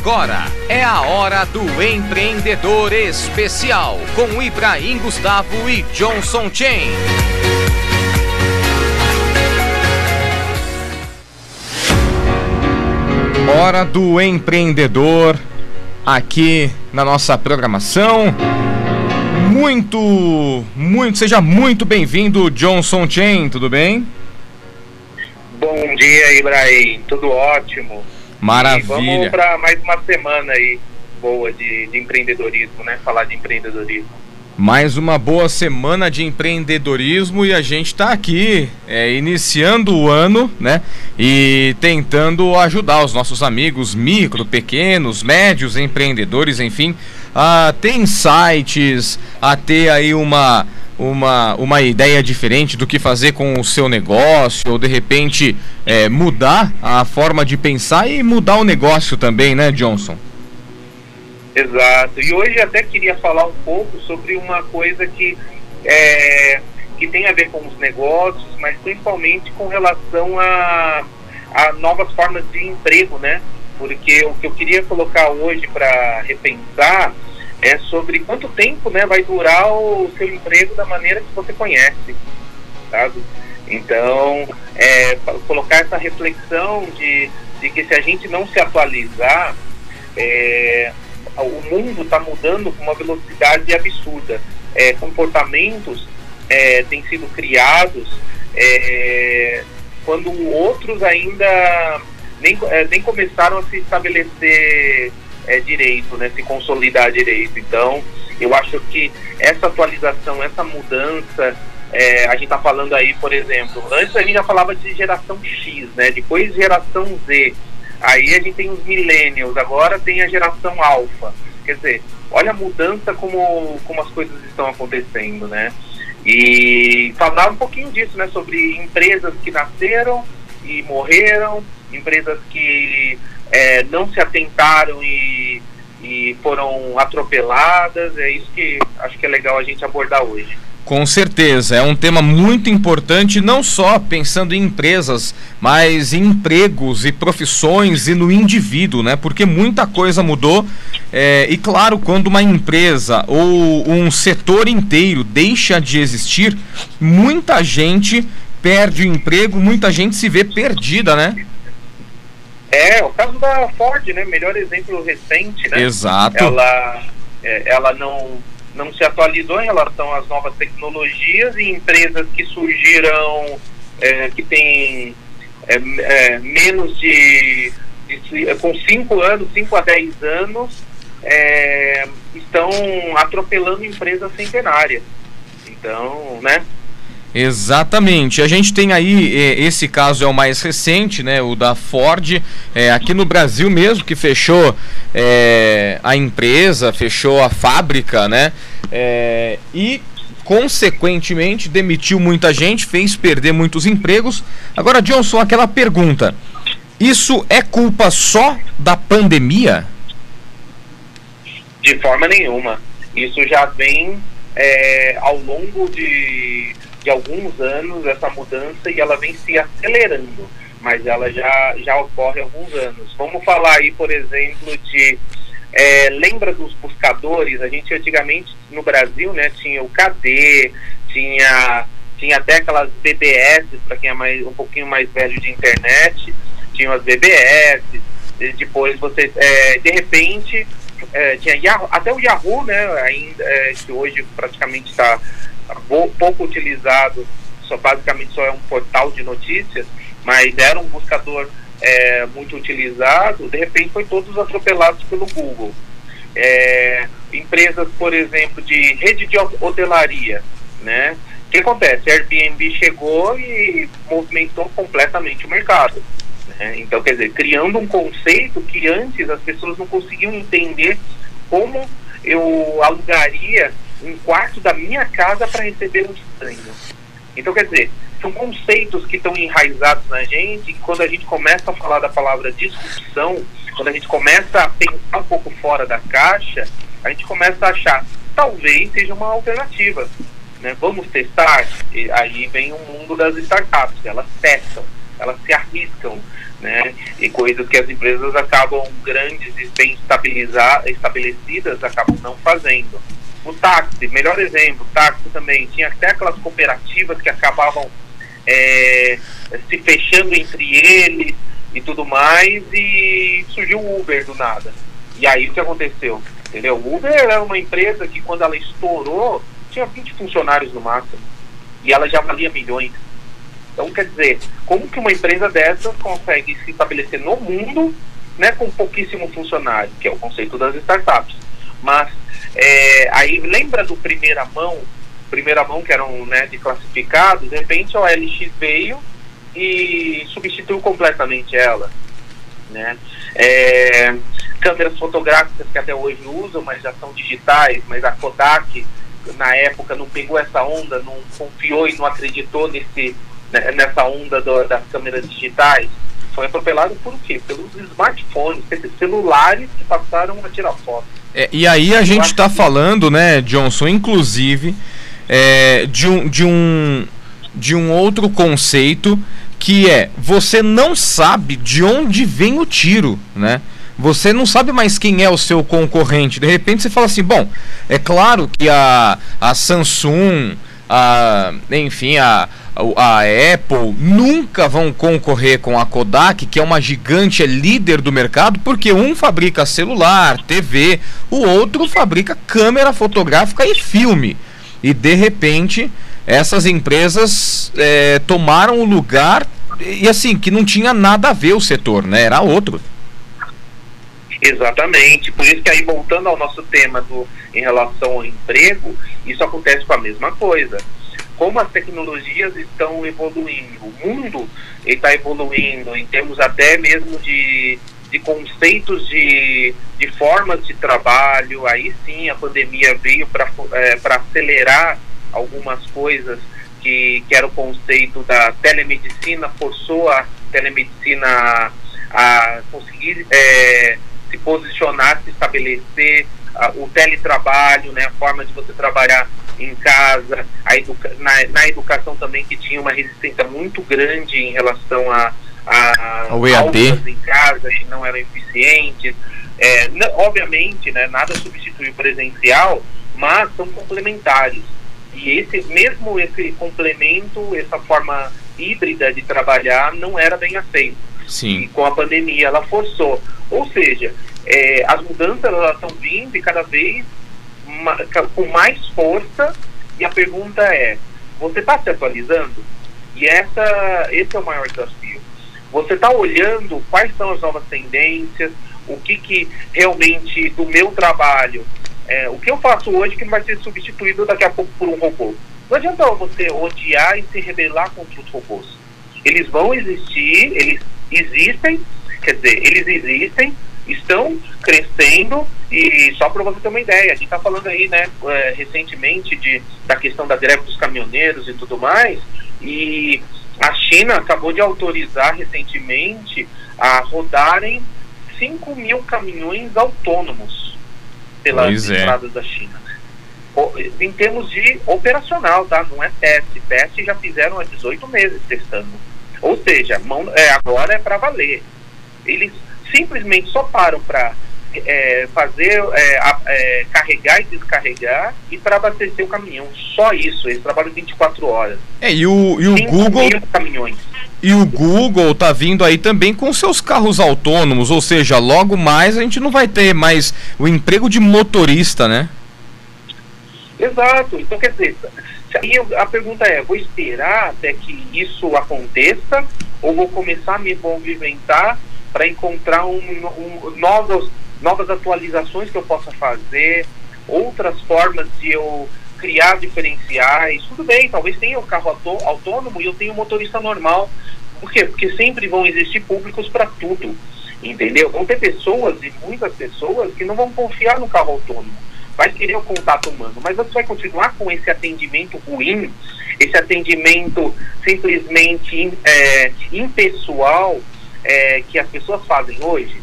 Agora é a hora do empreendedor especial com Ibrahim Gustavo e Johnson Chen. Hora do empreendedor aqui na nossa programação. Muito, muito, seja muito bem-vindo, Johnson Chen, tudo bem? Bom dia, Ibrahim, tudo ótimo. Maravilha. E vamos para mais uma semana aí boa de, de empreendedorismo, né? Falar de empreendedorismo. Mais uma boa semana de empreendedorismo e a gente está aqui é, iniciando o ano, né? E tentando ajudar os nossos amigos micro, pequenos, médios empreendedores, enfim, a ter insights, a ter aí uma, uma, uma ideia diferente do que fazer com o seu negócio, ou de repente é, mudar a forma de pensar e mudar o negócio também, né, Johnson? Exato. E hoje até queria falar um pouco sobre uma coisa que, é, que tem a ver com os negócios, mas principalmente com relação a, a novas formas de emprego, né? Porque o que eu queria colocar hoje para repensar é sobre quanto tempo né, vai durar o seu emprego da maneira que você conhece, sabe? Então, é, colocar essa reflexão de, de que se a gente não se atualizar, é, o mundo está mudando com uma velocidade absurda. É, comportamentos é, têm sido criados é, quando outros ainda nem, é, nem começaram a se estabelecer é, direito, né, se consolidar direito. Então, eu acho que essa atualização, essa mudança, é, a gente está falando aí, por exemplo, antes a gente já falava de geração X, né, depois geração Z, aí a gente tem os millennials, agora tem a geração alfa. Quer dizer, olha a mudança como, como as coisas estão acontecendo, né? E falar um pouquinho disso, né, sobre empresas que nasceram e morreram, empresas que é, não se atentaram e, e foram atropeladas. É isso que acho que é legal a gente abordar hoje. Com certeza, é um tema muito importante, não só pensando em empresas, mas em empregos e profissões e no indivíduo, né? Porque muita coisa mudou. É, e claro, quando uma empresa ou um setor inteiro deixa de existir, muita gente perde o emprego, muita gente se vê perdida, né? É, o caso da Ford, né? Melhor exemplo recente, né? Exato. Ela, é, ela não, não se atualizou em relação às novas tecnologias e empresas que surgiram, é, que têm é, é menos de, de, com 5 anos, 5 a 10 anos, é, estão atropelando empresas centenárias. Então, né? Exatamente. A gente tem aí, eh, esse caso é o mais recente, né? O da Ford, é, aqui no Brasil mesmo, que fechou é, a empresa, fechou a fábrica, né? É, e consequentemente demitiu muita gente, fez perder muitos empregos. Agora, Johnson, aquela pergunta: isso é culpa só da pandemia? De forma nenhuma. Isso já vem ao longo de de alguns anos essa mudança e ela vem se acelerando, mas ela já, já ocorre há alguns anos. Vamos falar aí, por exemplo, de. É, lembra dos buscadores? A gente antigamente no Brasil né, tinha o KD, tinha, tinha até aquelas BBS, para quem é mais, um pouquinho mais velho de internet, tinha as BBS, depois você, é, de repente, é, tinha Yahoo, até o Yahoo, né, ainda, é, que hoje praticamente está pouco utilizado, só basicamente só é um portal de notícias, mas era um buscador é, muito utilizado, de repente foi todos atropelados pelo Google. É, empresas, por exemplo, de rede de hotelaria, né? O que acontece? A Airbnb chegou e movimentou completamente o mercado. Né? Então, quer dizer, criando um conceito que antes as pessoas não conseguiam entender como eu alugaria um quarto da minha casa para receber um estranho. Então, quer dizer, são conceitos que estão enraizados na gente, e quando a gente começa a falar da palavra disrupção, quando a gente começa a pensar um pouco fora da caixa, a gente começa a achar, talvez seja uma alternativa. Né? Vamos testar? E aí vem o mundo das startups, elas testam. elas se arriscam, né? E coisas que as empresas acabam grandes e bem estabelecidas acabam não fazendo. O táxi, melhor exemplo, táxi também tinha até aquelas cooperativas que acabavam é, se fechando entre eles e tudo mais, e surgiu o Uber do nada. E aí o que aconteceu? Entendeu? O Uber era uma empresa que quando ela estourou, tinha 20 funcionários no máximo. E ela já valia milhões. Então, quer dizer, como que uma empresa dessa consegue se estabelecer no mundo né, com pouquíssimo funcionário, que é o conceito das startups. Mas é, aí lembra do primeira mão, primeira mão que eram né, de classificados, de repente a OLX veio e substituiu completamente ela. Né? É, câmeras fotográficas que até hoje usam, mas já são digitais, mas a Kodak na época não pegou essa onda, não confiou e não acreditou nesse, né, nessa onda do, das câmeras digitais. Foi atropelado por quê? Pelos smartphones, pelos celulares que passaram a tirar foto. É, e aí a gente está falando, né, Johnson, inclusive, é, de, um, de, um, de um outro conceito que é você não sabe de onde vem o tiro, né? Você não sabe mais quem é o seu concorrente. De repente você fala assim, bom, é claro que a, a Samsung, a, enfim, a, a Apple nunca vão concorrer com a Kodak, que é uma gigante, é líder do mercado, porque um fabrica celular, TV, o outro fabrica câmera fotográfica e filme. E de repente essas empresas é, tomaram o lugar e assim que não tinha nada a ver o setor, né? Era outro. Exatamente. Por isso que aí voltando ao nosso tema do em relação ao emprego, isso acontece com a mesma coisa. Como as tecnologias estão evoluindo, o mundo está evoluindo em termos até mesmo de, de conceitos de, de formas de trabalho. Aí sim a pandemia veio para é, acelerar algumas coisas que, que era o conceito da telemedicina, forçou a telemedicina a conseguir é, se posicionar, se estabelecer, o teletrabalho, né, a forma de você trabalhar em casa, educa na, na, educação também que tinha uma resistência muito grande em relação a, a aulas em casa que não eram eficientes. É, obviamente, né, nada substitui o presencial, mas são complementares. E esse mesmo esse complemento, essa forma híbrida de trabalhar não era bem aceito. Sim. E com a pandemia ela forçou. Ou seja, é, as mudanças estão vindo e cada vez com mais força. E a pergunta é: você está se atualizando? E essa, esse é o maior desafio. Você está olhando quais são as novas tendências, o que, que realmente do meu trabalho, é, o que eu faço hoje que vai ser substituído daqui a pouco por um robô. Não adianta você odiar e se rebelar contra os robôs. Eles vão existir, eles existem, quer dizer, eles existem, estão crescendo e só para você ter uma ideia, a gente está falando aí, né, é, recentemente de, da questão da greve dos caminhoneiros e tudo mais, e a China acabou de autorizar recentemente a rodarem 5 mil caminhões autônomos pelas pois é. estradas é. da China. Em termos de operacional, tá? Não é teste. Teste já fizeram há 18 meses testando. Ou seja, mão, é, agora é para valer. Eles simplesmente só param para é, fazer, é, é, carregar e descarregar e para abastecer o caminhão. Só isso, eles trabalham 24 horas. É, e o, e o Google. caminhões. E o Google tá vindo aí também com seus carros autônomos, ou seja, logo mais a gente não vai ter mais o emprego de motorista, né? Exato. Então, quer dizer, aí a pergunta é: vou esperar até que isso aconteça ou vou começar a me movimentar para encontrar um, um, novos, novas atualizações que eu possa fazer, outras formas de eu criar diferenciais. Tudo bem, talvez tenha o carro autônomo e eu tenho o motorista normal. Por quê? Porque sempre vão existir públicos para tudo. Entendeu? Vão ter pessoas e muitas pessoas que não vão confiar no carro autônomo. Vai querer o contato humano, mas você vai continuar com esse atendimento ruim, esse atendimento simplesmente é, impessoal, é, que as pessoas fazem hoje,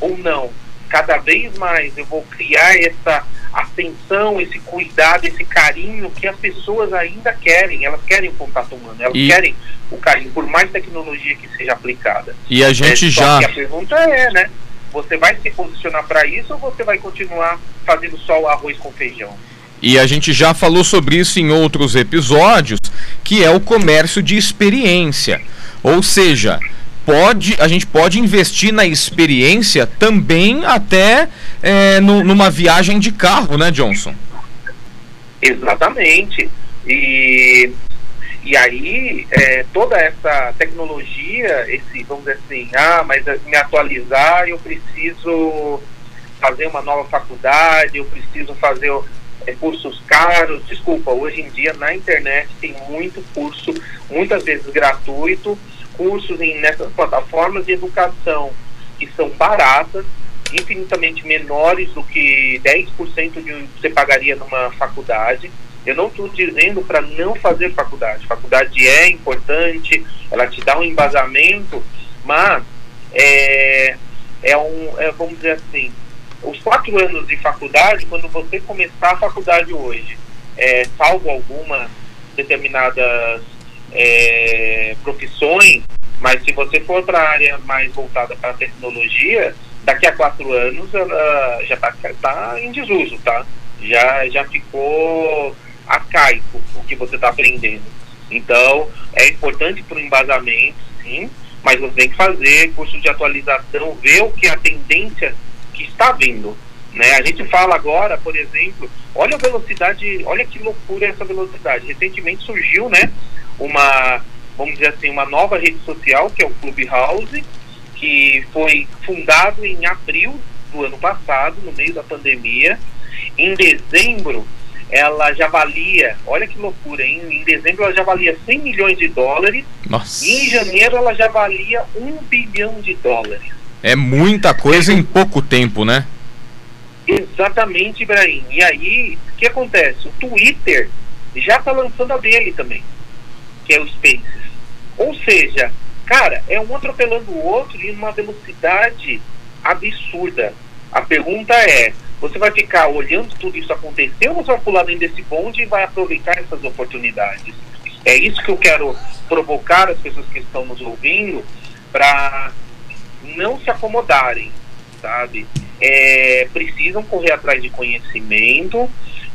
ou não. Cada vez mais eu vou criar essa atenção, esse cuidado, esse carinho que as pessoas ainda querem. Elas querem o contato humano, elas e... querem o carinho, por mais tecnologia que seja aplicada. E a gente é, já. a pergunta é, né? Você vai se posicionar para isso ou você vai continuar fazendo só o arroz com feijão? E a gente já falou sobre isso em outros episódios, que é o comércio de experiência. Ou seja, pode, a gente pode investir na experiência também até é, no, numa viagem de carro, né, Johnson? Exatamente. E, e aí, é, toda essa tecnologia, esse, vamos dizer assim, ah, mas me atualizar, eu preciso fazer uma nova faculdade, eu preciso fazer é, cursos caros. Desculpa, hoje em dia na internet tem muito curso, muitas vezes gratuito, cursos em, nessas plataformas de educação que são baratas, infinitamente menores do que 10% de que você pagaria numa faculdade. Eu não estou dizendo para não fazer faculdade. Faculdade é importante, ela te dá um embasamento, mas é, é um, é, vamos dizer assim, os quatro anos de faculdade, quando você começar a faculdade hoje, é, salvo algumas determinadas é, profissões, mas se você for para a área mais voltada para a tecnologia, daqui a quatro anos ela já está tá em desuso, tá? Já, já ficou arcaico o que você está aprendendo. Então, é importante para o embasamento, sim, mas você tem que fazer curso de atualização, ver o que é a tendência que está vindo. Né? A gente fala agora, por exemplo, olha a velocidade, olha que loucura essa velocidade. Recentemente surgiu, né, uma, vamos dizer assim, uma nova rede social, que é o Clubhouse, que foi fundado em abril do ano passado, no meio da pandemia. Em dezembro, ela já valia, olha que loucura, hein? em dezembro ela já valia 100 milhões de dólares, Nossa. e em janeiro ela já valia 1 bilhão de dólares. É muita coisa em pouco tempo, né? Exatamente, Ibrahim. E aí, o que acontece? O Twitter já está lançando a dele também, que é o Spaces. Ou seja, cara, é um atropelando o outro em uma velocidade absurda. A pergunta é: você vai ficar olhando tudo isso acontecer ou você vai pular dentro desse bonde e vai aproveitar essas oportunidades? É isso que eu quero provocar as pessoas que estão nos ouvindo para não se acomodarem, sabe? É, precisam correr atrás de conhecimento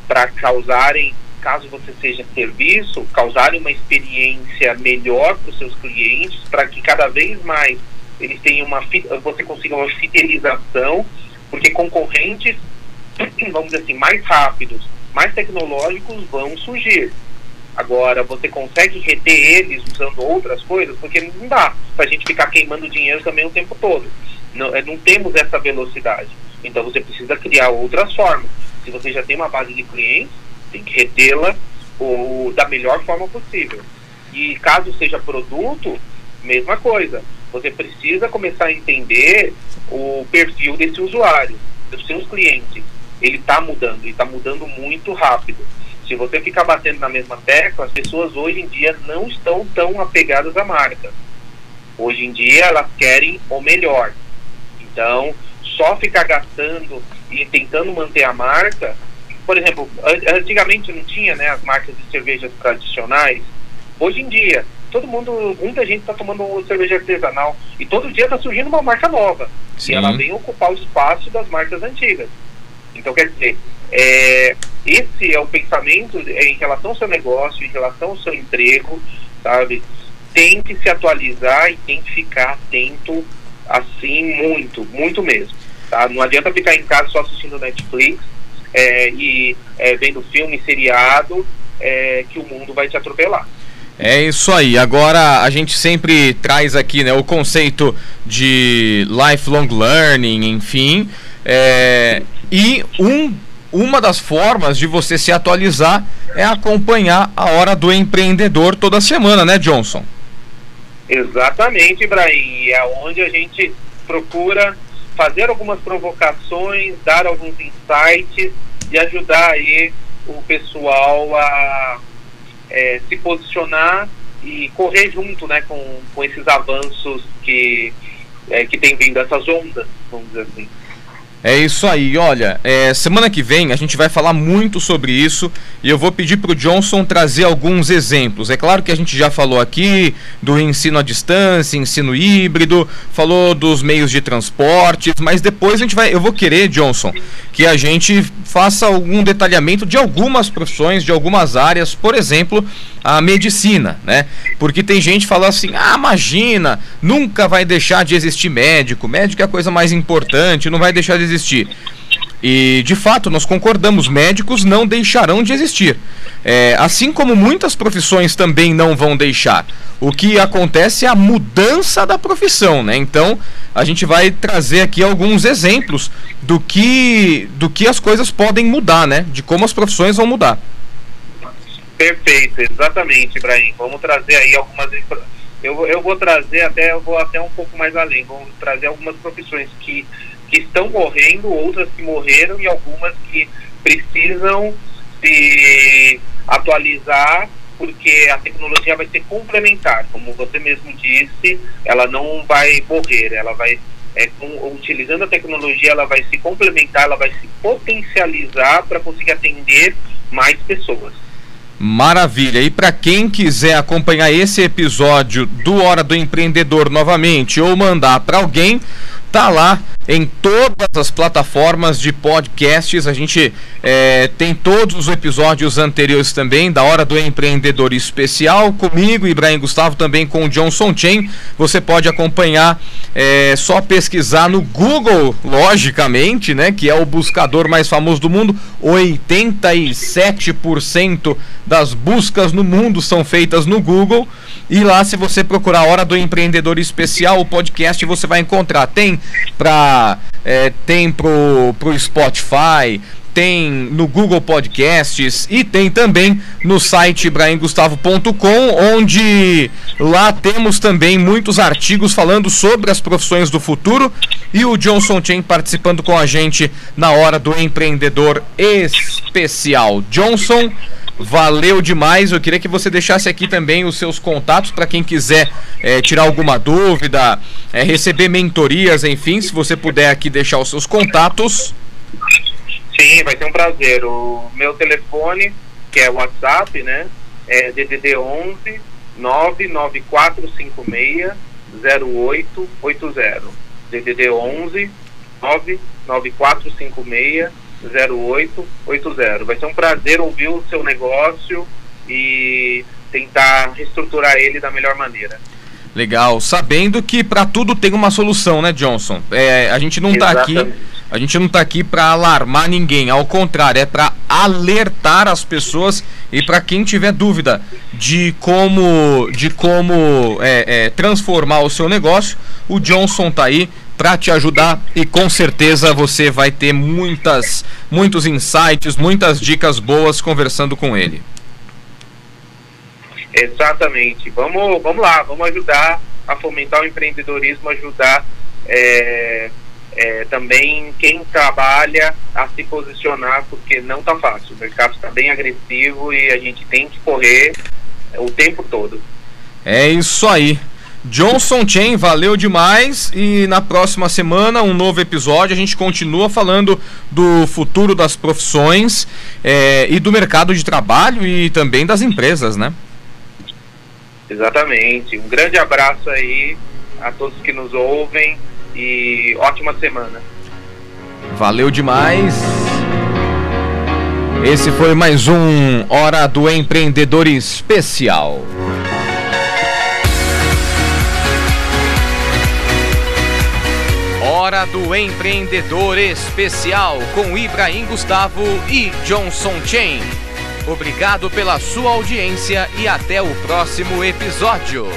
para causarem, caso você seja serviço, causarem uma experiência melhor para os seus clientes, para que cada vez mais eles tenham uma você consiga uma fidelização, porque concorrentes, vamos dizer assim, mais rápidos, mais tecnológicos vão surgir. Agora, você consegue reter eles usando outras coisas? Porque não dá para a gente ficar queimando dinheiro também o tempo todo. Não, é, não temos essa velocidade. Então, você precisa criar outras formas. Se você já tem uma base de clientes, tem que retê-la da melhor forma possível. E caso seja produto, mesma coisa. Você precisa começar a entender o perfil desse usuário, dos seus clientes. Ele está mudando, e está mudando muito rápido. Se você ficar batendo na mesma tecla, as pessoas hoje em dia não estão tão apegadas à marca. Hoje em dia elas querem o melhor. Então, só ficar gastando e tentando manter a marca, por exemplo, antigamente não tinha né, as marcas de cervejas tradicionais. Hoje em dia, todo mundo, muita gente está tomando cerveja artesanal e todo dia está surgindo uma marca nova. Sim. E ela vem ocupar o espaço das marcas antigas. Então, quer dizer, é, esse é o pensamento em relação ao seu negócio, em relação ao seu emprego, sabe? Tem que se atualizar e tem que ficar atento, assim, muito, muito mesmo. Tá? Não adianta ficar em casa só assistindo Netflix é, e é, vendo filme, seriado, é, que o mundo vai te atropelar. É isso aí. Agora a gente sempre traz aqui né, o conceito de lifelong learning, enfim. É, e um uma das formas de você se atualizar é acompanhar a hora do empreendedor toda semana, né, Johnson? Exatamente, Ibrahim. E é onde a gente procura fazer algumas provocações, dar alguns insights e ajudar aí o pessoal a é, se posicionar e correr junto né, com, com esses avanços que, é, que tem vindo, essas ondas, vamos dizer assim. É isso aí, olha, é, semana que vem a gente vai falar muito sobre isso e eu vou pedir para o Johnson trazer alguns exemplos. É claro que a gente já falou aqui do ensino à distância, ensino híbrido, falou dos meios de transporte, mas depois a gente vai, eu vou querer, Johnson, que a gente faça algum detalhamento de algumas profissões, de algumas áreas, por exemplo, a medicina, né? Porque tem gente falando assim: ah, imagina, nunca vai deixar de existir médico, médico é a coisa mais importante, não vai deixar de existir. E de fato, nós concordamos, médicos não deixarão de existir. É, assim como muitas profissões também não vão deixar. O que acontece é a mudança da profissão, né? Então, a gente vai trazer aqui alguns exemplos do que, do que as coisas podem mudar, né? De como as profissões vão mudar. Perfeito, exatamente, Ibrahim. Vamos trazer aí algumas eu, eu vou trazer até eu vou até um pouco mais além. Vamos trazer algumas profissões que, que estão morrendo, outras que morreram e algumas que precisam se atualizar porque a tecnologia vai ser complementar, como você mesmo disse, ela não vai morrer, ela vai é, com, utilizando a tecnologia, ela vai se complementar, ela vai se potencializar para conseguir atender mais pessoas. Maravilha. E para quem quiser acompanhar esse episódio do Hora do Empreendedor novamente ou mandar para alguém, tá lá em todas as plataformas de podcasts. A gente é, tem todos os episódios anteriores também da Hora do Empreendedor Especial comigo, Ibrahim Gustavo, também com o Johnson Chen. Você pode acompanhar, é, só pesquisar no Google, logicamente, né? Que é o buscador mais famoso do mundo. 87% das buscas no mundo são feitas no Google. E lá, se você procurar Hora do Empreendedor Especial, o podcast, você vai encontrar. Tem para é, tem pro, pro Spotify, tem no Google Podcasts e tem também no site ibrahimgustavo.com, onde lá temos também muitos artigos falando sobre as profissões do futuro e o Johnson Chen participando com a gente na hora do empreendedor especial. Johnson, Valeu demais. Eu queria que você deixasse aqui também os seus contatos para quem quiser é, tirar alguma dúvida, é, receber mentorias, enfim, se você puder aqui deixar os seus contatos. Sim, vai ser um prazer. O meu telefone, que é o WhatsApp, né? É DDD 11 99456 0880. DDD 11 99456 0880. Vai ser um prazer ouvir o seu negócio e tentar reestruturar ele da melhor maneira. Legal, sabendo que para tudo tem uma solução, né, Johnson? É, a gente não está aqui, a gente não tá aqui para alarmar ninguém, ao contrário, é para alertar as pessoas e para quem tiver dúvida de como, de como é, é, transformar o seu negócio, o Johnson tá aí para te ajudar e com certeza você vai ter muitas, muitos insights, muitas dicas boas conversando com ele. Exatamente. Vamos, vamos lá, vamos ajudar a fomentar o empreendedorismo, ajudar é, é, também quem trabalha a se posicionar, porque não está fácil. O mercado está bem agressivo e a gente tem que correr o tempo todo. É isso aí. Johnson Chen, valeu demais. E na próxima semana, um novo episódio. A gente continua falando do futuro das profissões é, e do mercado de trabalho e também das empresas, né? Exatamente. Um grande abraço aí a todos que nos ouvem e ótima semana. Valeu demais. Esse foi mais um Hora do Empreendedor Especial. Hora do Empreendedor Especial com Ibrahim Gustavo e Johnson Chen. Obrigado pela sua audiência e até o próximo episódio.